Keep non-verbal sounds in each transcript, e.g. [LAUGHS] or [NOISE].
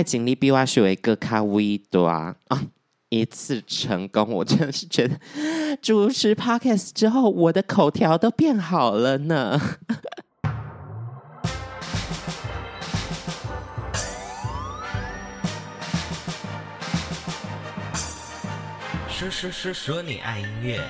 爱情里比我学会更卡微多啊！一次成功，我真的是觉得主持 Podcast 之后，我的口条都变好了呢。说说说说你爱音乐。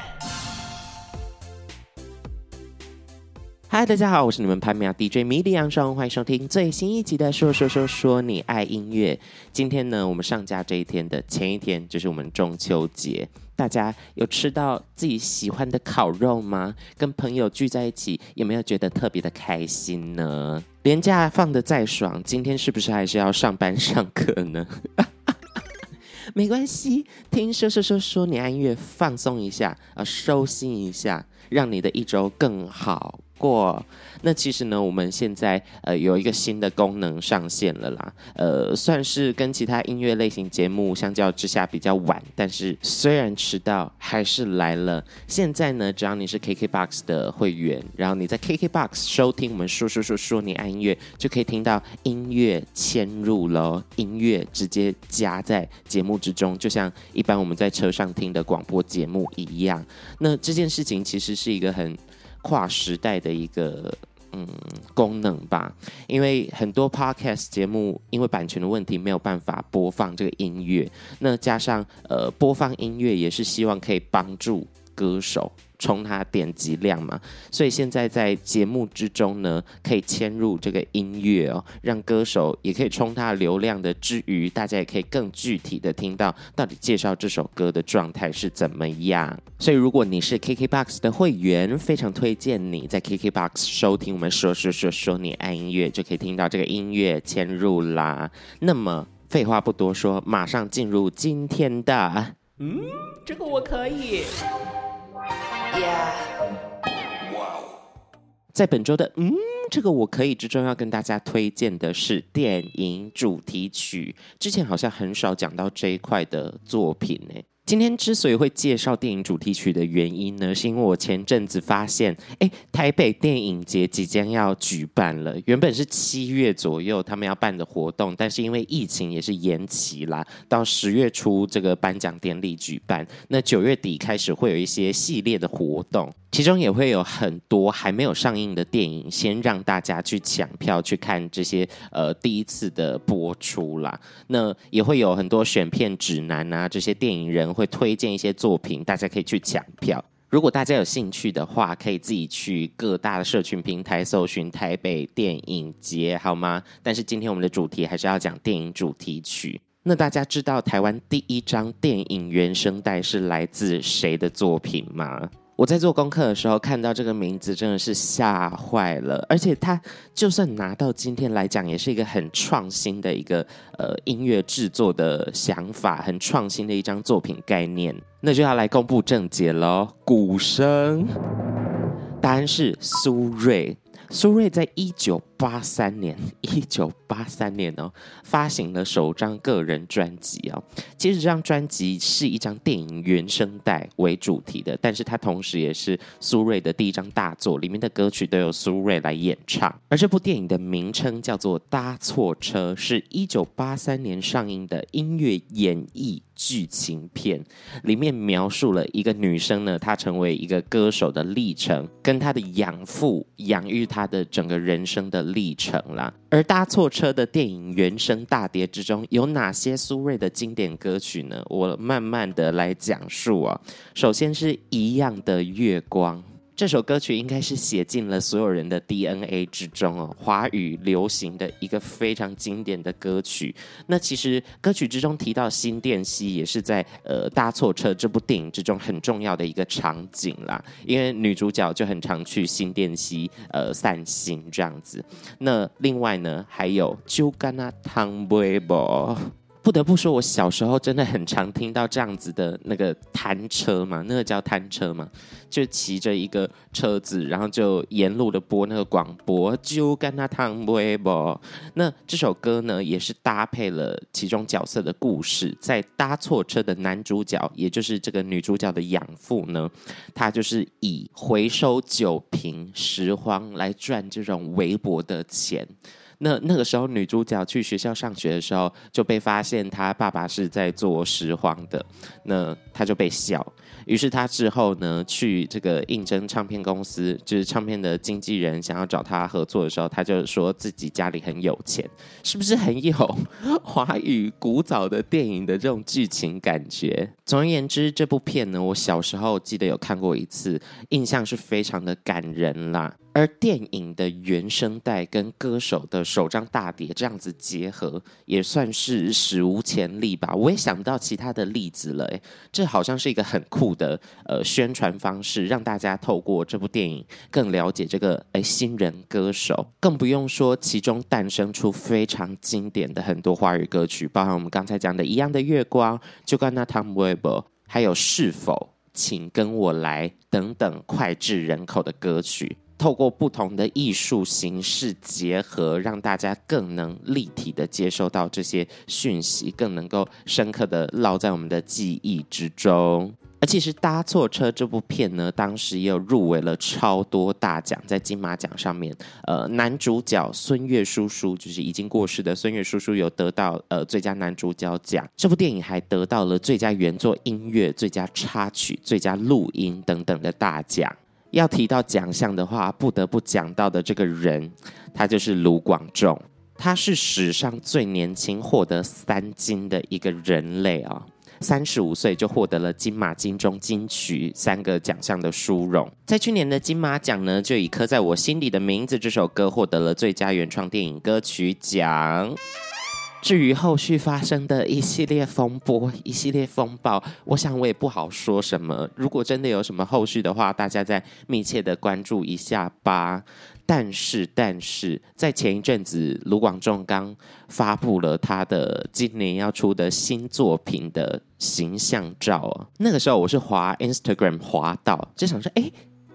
嗨，大家好，我是你们潘妙 DJ 米莉杨双，欢迎收听最新一集的《说说说说你爱音乐》。今天呢，我们上架这一天的前一天就是我们中秋节，大家有吃到自己喜欢的烤肉吗？跟朋友聚在一起，有没有觉得特别的开心呢？连假放得再爽，今天是不是还是要上班上课呢？[LAUGHS] 没关系，听说说说说你爱音乐，放松一下啊，收心一下，让你的一周更好。过，那其实呢，我们现在呃有一个新的功能上线了啦，呃，算是跟其他音乐类型节目相较之下比较晚，但是虽然迟到还是来了。现在呢，只要你是 KKBOX 的会员，然后你在 KKBOX 收听我们说说说说你爱音乐，就可以听到音乐嵌入了，音乐直接加在节目之中，就像一般我们在车上听的广播节目一样。那这件事情其实是一个很。跨时代的一个嗯功能吧，因为很多 podcast 节目因为版权的问题没有办法播放这个音乐，那加上呃播放音乐也是希望可以帮助歌手。冲他点击量嘛，所以现在在节目之中呢，可以嵌入这个音乐哦，让歌手也可以冲他流量的之余，大家也可以更具体的听到到底介绍这首歌的状态是怎么样。所以如果你是 KKBOX 的会员，非常推荐你在 KKBOX 收听我们说说说说你爱音乐，就可以听到这个音乐嵌入啦。那么废话不多说，马上进入今天的，嗯，这个我可以。Yeah. Wow. 在本周的嗯，这个我可以之中要跟大家推荐的是电影主题曲。之前好像很少讲到这一块的作品呢。今天之所以会介绍电影主题曲的原因呢，是因为我前阵子发现，哎，台北电影节即将要举办了。原本是七月左右他们要办的活动，但是因为疫情也是延期啦，到十月初这个颁奖典礼举办。那九月底开始会有一些系列的活动。其中也会有很多还没有上映的电影，先让大家去抢票去看这些呃第一次的播出啦。那也会有很多选片指南啊，这些电影人会推荐一些作品，大家可以去抢票。如果大家有兴趣的话，可以自己去各大的社群平台搜寻台北电影节，好吗？但是今天我们的主题还是要讲电影主题曲。那大家知道台湾第一张电影原声带是来自谁的作品吗？我在做功课的时候看到这个名字，真的是吓坏了。而且他就算拿到今天来讲，也是一个很创新的一个呃音乐制作的想法，很创新的一张作品概念。那就要来公布正解喽。鼓声，答案是苏芮。苏芮在一九八三年，[LAUGHS] 一九八三年哦，发行了首张个人专辑哦。其实这张专辑是一张电影原声带为主题的，但是它同时也是苏芮的第一张大作，里面的歌曲都由苏芮来演唱。而这部电影的名称叫做《搭错车》，是一九八三年上映的音乐演绎剧情片，里面描述了一个女生呢，她成为一个歌手的历程，跟她的养父养育她的整个人生的历程啦。而搭错车的电影原声大碟之中有哪些苏芮的经典歌曲呢？我慢慢的来讲述啊。首先是一样的月光。这首歌曲应该是写进了所有人的 DNA 之中哦，华语流行的一个非常经典的歌曲。那其实歌曲之中提到新店溪，也是在呃搭错车这部电影之中很重要的一个场景啦，因为女主角就很常去新店溪呃散心这样子。那另外呢，还有酒干那汤杯啵。不得不说，我小时候真的很常听到这样子的那个摊车嘛，那个叫摊车嘛，就骑着一个车子，然后就沿路的播那个广播，就跟他谈微博。那这首歌呢，也是搭配了其中角色的故事，在搭错车的男主角，也就是这个女主角的养父呢，他就是以回收酒瓶拾荒来赚这种微薄的钱。那那个时候女主角去学校上学的时候，就被发现她爸爸是在做拾荒的，那她就被笑。于是他之后呢，去这个应征唱片公司，就是唱片的经纪人想要找他合作的时候，他就说自己家里很有钱，是不是很有华语古早的电影的这种剧情感觉？总而言之，这部片呢，我小时候记得有看过一次，印象是非常的感人啦。而电影的原声带跟歌手的首张大碟这样子结合，也算是史无前例吧。我也想不到其他的例子了，诶，这好像是一个很酷的呃宣传方式，让大家透过这部电影更了解这个诶新人歌手。更不用说其中诞生出非常经典的很多华语歌曲，包含我们刚才讲的一样的月光，就跟那 Tom Weber，还有是否，请跟我来等等脍炙人口的歌曲。透过不同的艺术形式结合，让大家更能立体的接收到这些讯息，更能够深刻的烙在我们的记忆之中。而其实《搭错车》这部片呢，当时也有入围了超多大奖，在金马奖上面，呃，男主角孙越叔叔就是已经过世的孙越叔叔有得到呃最佳男主角奖。这部电影还得到了最佳原作音乐、最佳插曲、最佳录音等等的大奖。要提到奖项的话，不得不讲到的这个人，他就是卢广仲。他是史上最年轻获得三金的一个人类啊、三十五岁就获得了金马、金钟、金曲三个奖项的殊荣。在去年的金马奖呢，就以《刻在我心里的名字》这首歌获得了最佳原创电影歌曲奖。至于后续发生的一系列风波、一系列风暴，我想我也不好说什么。如果真的有什么后续的话，大家再密切的关注一下吧。但是，但是在前一阵子，卢广仲刚发布了他的今年要出的新作品的形象照。那个时候我是滑 Instagram 滑到，就想说，哎。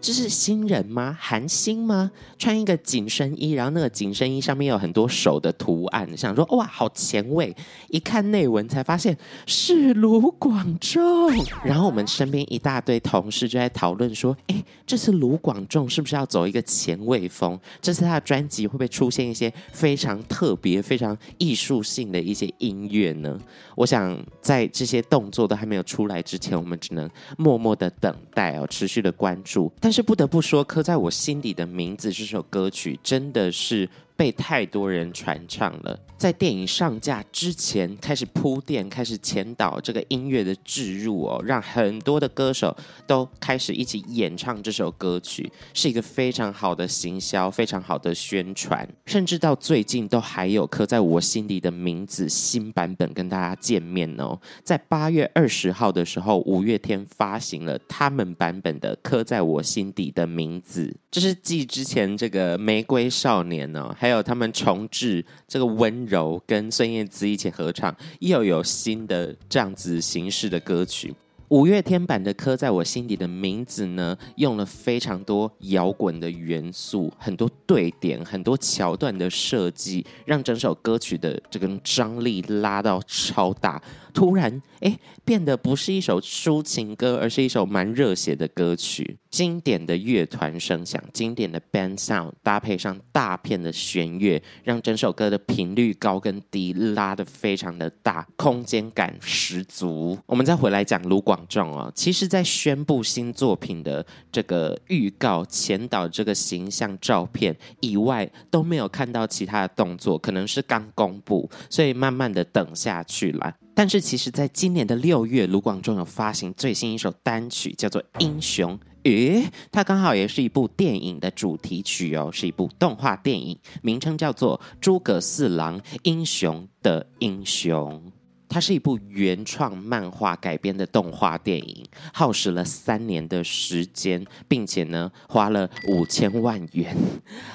这是新人吗？韩星吗？穿一个紧身衣，然后那个紧身衣上面有很多手的图案，想说哇，好前卫！一看内文才发现是卢广仲。然后我们身边一大堆同事就在讨论说，哎，这次卢广仲是不是要走一个前卫风？这次他的专辑会不会出现一些非常特别、非常艺术性的一些音乐呢？我想在这些动作都还没有出来之前，我们只能默默的等待哦，持续的关注。但是不得不说，刻在我心底的名字这首歌曲真的是。被太多人传唱了，在电影上架之前开始铺垫，开始前导这个音乐的置入哦，让很多的歌手都开始一起演唱这首歌曲，是一个非常好的行销，非常好的宣传，甚至到最近都还有刻在我心底的名字新版本跟大家见面哦。在八月二十号的时候，五月天发行了他们版本的刻在我心底的名字，这是继之前这个玫瑰少年哦。还有他们重置这个温柔，跟孙燕姿一起合唱，又有新的这样子形式的歌曲。五月天版的《刻在我心底的名字》呢，用了非常多摇滚的元素，很多对点，很多桥段的设计，让整首歌曲的这个张力拉到超大。突然，哎，变得不是一首抒情歌，而是一首蛮热血的歌曲。经典的乐团声响，经典的 band sound，搭配上大片的弦乐，让整首歌的频率高跟低拉得非常的大，空间感十足。我们再回来讲卢广仲啊，其实在宣布新作品的这个预告、前导这个形象照片以外，都没有看到其他的动作，可能是刚公布，所以慢慢的等下去了。但是其实，在今年的六月，卢广仲有发行最新一首单曲，叫做《英雄》。诶，它刚好也是一部电影的主题曲哦，是一部动画电影，名称叫做《诸葛四郎英雄的英雄》。它是一部原创漫画改编的动画电影，耗时了三年的时间，并且呢，花了五千万元。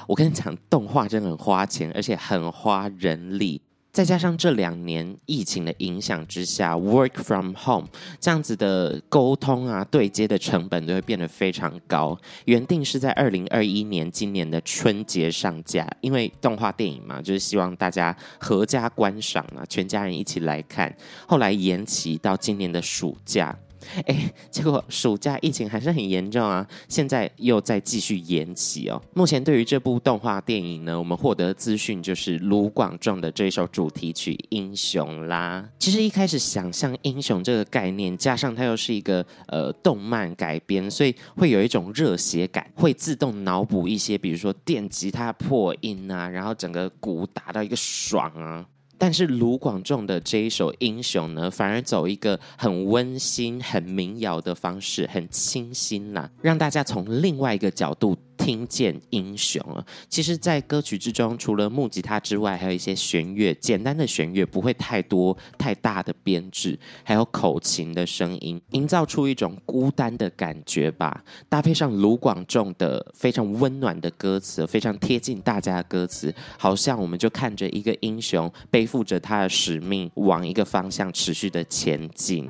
我跟你讲，动画真的很花钱，而且很花人力。再加上这两年疫情的影响之下，work from home 这样子的沟通啊、对接的成本都会变得非常高。原定是在二零二一年今年的春节上架，因为动画电影嘛，就是希望大家合家观赏啊，全家人一起来看。后来延期到今年的暑假。哎，结果暑假疫情还是很严重啊，现在又在继续延期哦。目前对于这部动画电影呢，我们获得资讯就是卢广仲的这首主题曲《英雄》啦。其实一开始想象英雄这个概念，加上它又是一个呃动漫改编，所以会有一种热血感，会自动脑补一些，比如说电吉他破音啊，然后整个鼓打到一个爽啊。但是卢广仲的这一首《英雄》呢，反而走一个很温馨、很民谣的方式，很清新呐，让大家从另外一个角度。听见英雄啊，其实，在歌曲之中，除了木吉他之外，还有一些弦乐，简单的弦乐，不会太多太大的编制，还有口琴的声音，营造出一种孤单的感觉吧。搭配上卢广仲的非常温暖的歌词，非常贴近大家的歌词，好像我们就看着一个英雄背负着他的使命，往一个方向持续的前进。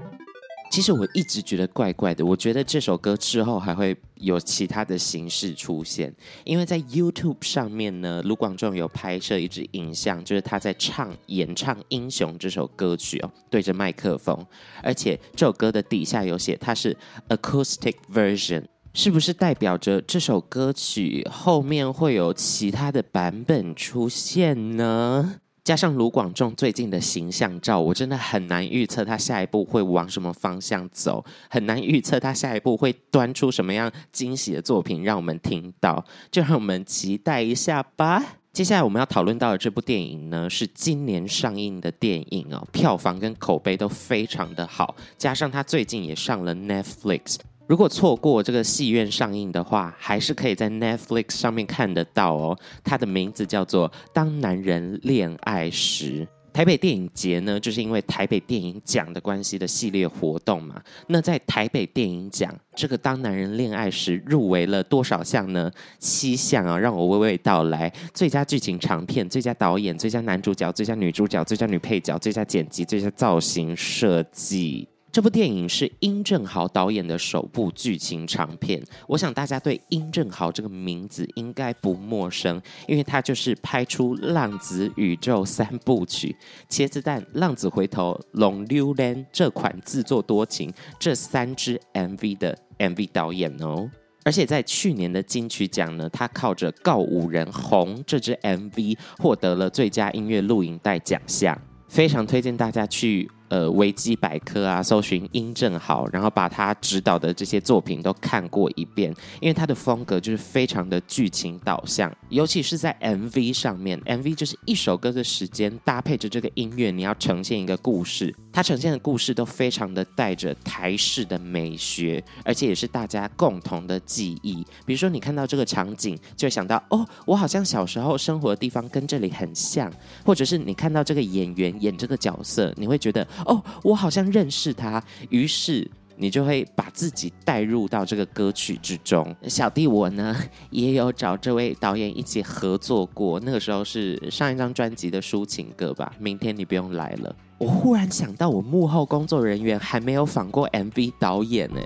其实我一直觉得怪怪的，我觉得这首歌之后还会有其他的形式出现，因为在 YouTube 上面呢，卢广仲有拍摄一支影像，就是他在唱演唱《英雄》这首歌曲哦，对着麦克风，而且这首歌的底下有写它是 Acoustic Version，是不是代表着这首歌曲后面会有其他的版本出现呢？加上卢广仲最近的形象照，我真的很难预测他下一步会往什么方向走，很难预测他下一步会端出什么样惊喜的作品让我们听到，就让我们期待一下吧。接下来我们要讨论到的这部电影呢，是今年上映的电影哦，票房跟口碑都非常的好，加上他最近也上了 Netflix。如果错过这个戏院上映的话，还是可以在 Netflix 上面看得到哦。它的名字叫做《当男人恋爱时》。台北电影节呢，就是因为台北电影奖的关系的系列活动嘛。那在台北电影奖，这个《当男人恋爱时》入围了多少项呢？七项啊，让我娓娓道来：最佳剧情长片、最佳导演、最佳男主角、最佳女主角、最佳女配角、最佳剪辑、最佳造型设计。这部电影是殷正豪导演的首部剧情长片，我想大家对殷正豪这个名字应该不陌生，因为他就是拍出《浪子宇宙》三部曲、《茄子蛋》、《浪子回头》、《龙溜人》这款自作多情这三支 MV 的 MV 导演哦，而且在去年的金曲奖呢，他靠着《告五人红》这支 MV 获得了最佳音乐录影带奖项，非常推荐大家去。呃，维基百科啊，搜寻殷正豪，然后把他指导的这些作品都看过一遍，因为他的风格就是非常的剧情导向，尤其是在 MV 上面，MV 就是一首歌的时间搭配着这个音乐，你要呈现一个故事，他呈现的故事都非常的带着台式的美学，而且也是大家共同的记忆。比如说，你看到这个场景，就会想到哦，我好像小时候生活的地方跟这里很像，或者是你看到这个演员演这个角色，你会觉得。哦，我好像认识他，于是你就会把自己带入到这个歌曲之中。小弟我呢，[LAUGHS] 也有找这位导演一起合作过，那个时候是上一张专辑的抒情歌吧。明天你不用来了。我忽然想到，我幕后工作人员还没有访过 MV 导演呢。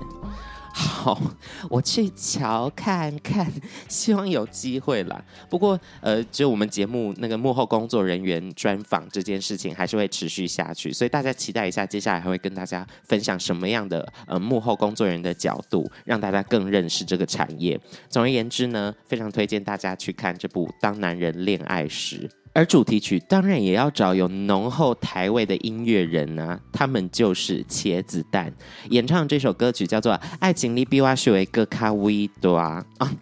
好，我去瞧看看，希望有机会啦。不过，呃，就我们节目那个幕后工作人员专访这件事情，还是会持续下去，所以大家期待一下，接下来还会跟大家分享什么样的呃幕后工作人员的角度，让大家更认识这个产业。总而言之呢，非常推荐大家去看这部《当男人恋爱时》。而主题曲当然也要找有浓厚台味的音乐人啊，他们就是茄子蛋，演唱这首歌曲叫做《爱情里比我想的更卡为大》啊。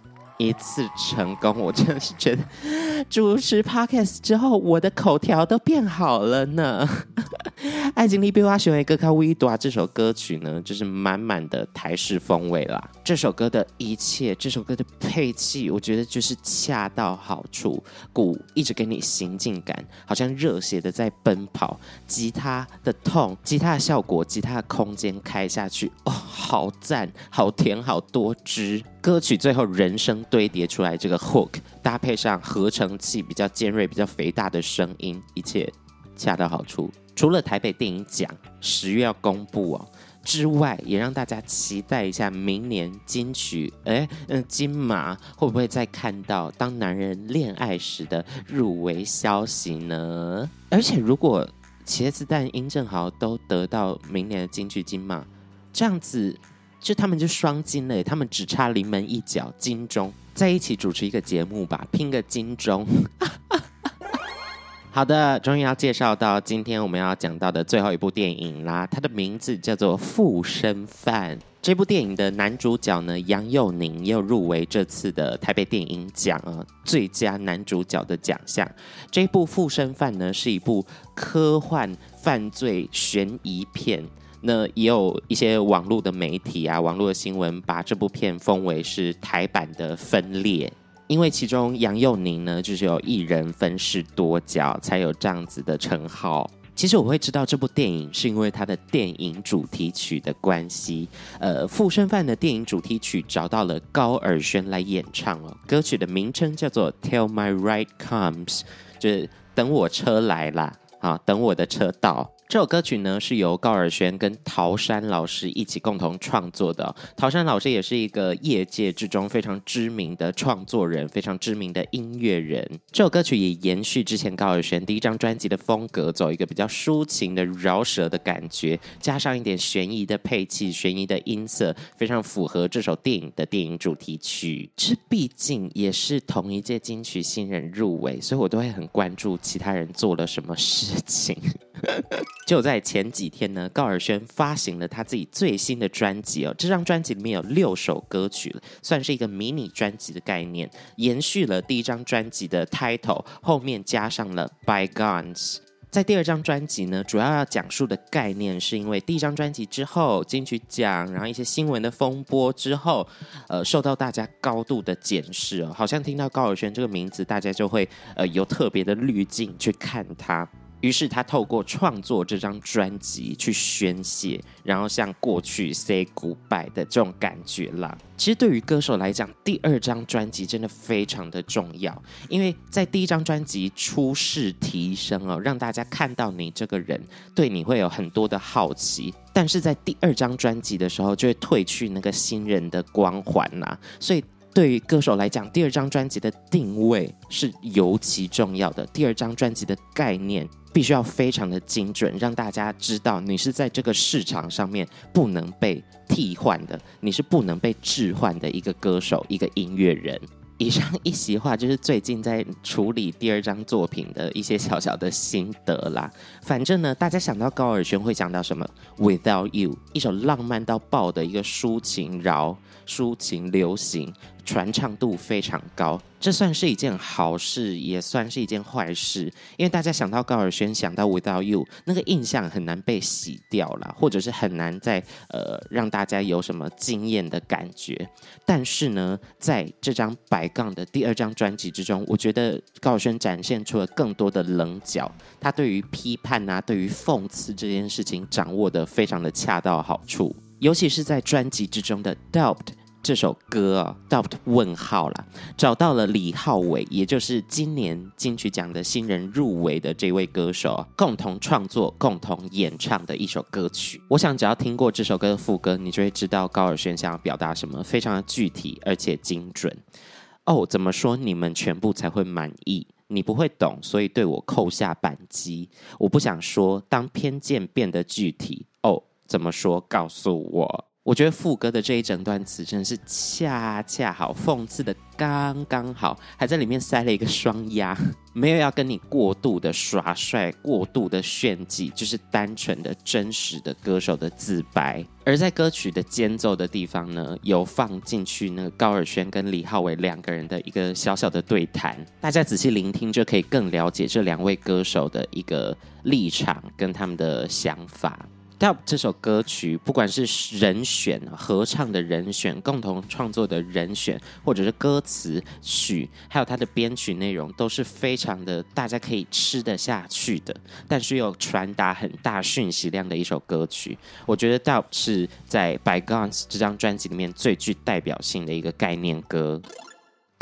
一次成功，我真的是觉得 [LAUGHS] 主持 podcast 之后，我的口条都变好了呢。[LAUGHS] 爱情里比我想的更卡为大这首歌曲呢，就是满满的台式风味啦。这首歌的一切，这首歌的配器，我觉得就是恰到好处。鼓一直给你行进感，好像热血的在奔跑。吉他的痛，吉他的效果，吉他的空间开下去，哦，好赞，好甜，好多汁。歌曲最后人声堆叠出来这个 hook，搭配上合成器比较尖锐、比较肥大的声音，一切恰到好处。除了台北电影奖十月要公布哦之外，也让大家期待一下明年金曲，哎，嗯，金马会不会再看到《当男人恋爱时》的入围消息呢？而且如果茄子蛋、殷正豪都得到明年的金曲金马。这样子就他们就双金了，他们只差临门一脚金钟，在一起主持一个节目吧，拼个金钟。[LAUGHS] 好的，终于要介绍到今天我们要讲到的最后一部电影啦。它的名字叫做《附身犯》。这部电影的男主角呢，杨佑宁又入围这次的台北电影奖啊，最佳男主角的奖项。这部《附身犯》呢，是一部科幻犯罪悬疑片。那也有一些网络的媒体啊，网络的新闻把这部片封为是台版的《分裂》。因为其中杨佑宁呢，就是有一人分饰多角，才有这样子的称号。其实我会知道这部电影，是因为它的电影主题曲的关系。呃，复身犯的电影主题曲找到了高尔宣来演唱哦。歌曲的名称叫做《Till My Ride Comes》，就是等我车来啦，啊，等我的车到。这首歌曲呢，是由高尔宣跟陶山老师一起共同创作的。陶山老师也是一个业界之中非常知名的创作人，非常知名的音乐人。这首歌曲也延续之前高尔宣第一张专辑的风格，走一个比较抒情的饶舌的感觉，加上一点悬疑的配器、悬疑的音色，非常符合这首电影的电影主题曲。这毕竟也是同一届金曲新人入围，所以我都会很关注其他人做了什么事情。就在前几天呢，高尔宣发行了他自己最新的专辑哦。这张专辑里面有六首歌曲，算是一个迷你专辑的概念，延续了第一张专辑的 title，后面加上了 Bygones。在第二张专辑呢，主要要讲述的概念，是因为第一张专辑之后金曲奖，然后一些新闻的风波之后，呃，受到大家高度的检视哦。好像听到高尔宣这个名字，大家就会呃有特别的滤镜去看他。于是他透过创作这张专辑去宣泄，然后向过去 say goodbye 的这种感觉啦。其实对于歌手来讲，第二张专辑真的非常的重要，因为在第一张专辑初试提升哦，让大家看到你这个人，对你会有很多的好奇。但是在第二张专辑的时候，就会褪去那个新人的光环啦。所以。对于歌手来讲，第二张专辑的定位是尤其重要的。第二张专辑的概念必须要非常的精准，让大家知道你是在这个市场上面不能被替换的，你是不能被置换的一个歌手，一个音乐人。以上一席话就是最近在处理第二张作品的一些小小的心得啦。反正呢，大家想到高尔宣会想到什么？Without You，一首浪漫到爆的一个抒情饶、抒情流行，传唱度非常高。这算是一件好事，也算是一件坏事，因为大家想到高尔宣，想到 Without You，那个印象很难被洗掉了，或者是很难再呃让大家有什么惊艳的感觉。但是呢，在这张白杠的第二张专辑之中，我觉得高尔宣展现出了更多的棱角，他对于批判啊，对于讽刺这件事情掌握的非常的恰到好处，尤其是在专辑之中的 Doubt。这首歌啊，doubt 问号啦，找到了李浩伟，也就是今年金曲奖的新人入围的这位歌手，共同创作、共同演唱的一首歌曲。我想，只要听过这首歌的副歌，你就会知道高尔宣想要表达什么，非常的具体而且精准。哦，怎么说你们全部才会满意？你不会懂，所以对我扣下扳机。我不想说，当偏见变得具体。怎么说？告诉我。我觉得副歌的这一整段词真的是恰恰好，讽刺的刚刚好，还在里面塞了一个双押，[LAUGHS] 没有要跟你过度的耍帅、过度的炫技，就是单纯的真实的歌手的自白。而在歌曲的间奏的地方呢，有放进去那个高尔宣跟李浩伟两个人的一个小小的对谈，大家仔细聆听就可以更了解这两位歌手的一个立场跟他们的想法。Doub 这首歌曲，不管是人选合唱的人选、共同创作的人选，或者是歌词曲，还有它的编曲内容，都是非常的大家可以吃得下去的，但是又传达很大讯息量的一首歌曲。我觉得《Doub》是在《Bygones》这张专辑里面最具代表性的一个概念歌。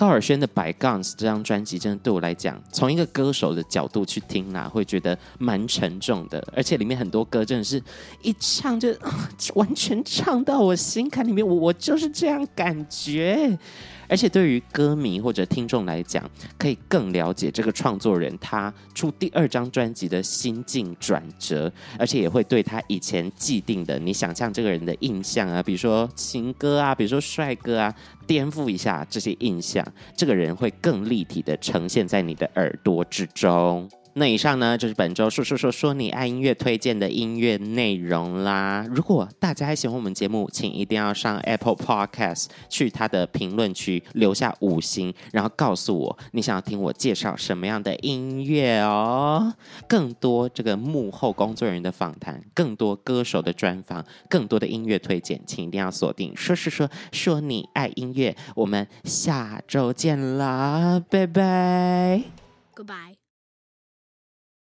高尔宣的《百 guns》这张专辑，真的对我来讲，从一个歌手的角度去听啊，会觉得蛮沉重的。而且里面很多歌真的是一唱就完全唱到我心坎里面，我我就是这样感觉。而且对于歌迷或者听众来讲，可以更了解这个创作人他出第二张专辑的心境转折，而且也会对他以前既定的你想象这个人的印象啊，比如说情歌啊，比如说帅哥啊，颠覆一下这些印象，这个人会更立体的呈现在你的耳朵之中。那以上呢，就是本周说说说说你爱音乐推荐的音乐内容啦。如果大家还喜欢我们节目，请一定要上 Apple Podcast 去它的评论区留下五星，然后告诉我你想要听我介绍什么样的音乐哦。更多这个幕后工作人员的访谈，更多歌手的专访，更多的音乐推荐，请一定要锁定。说说说说你爱音乐，我们下周见啦，拜拜，Goodbye。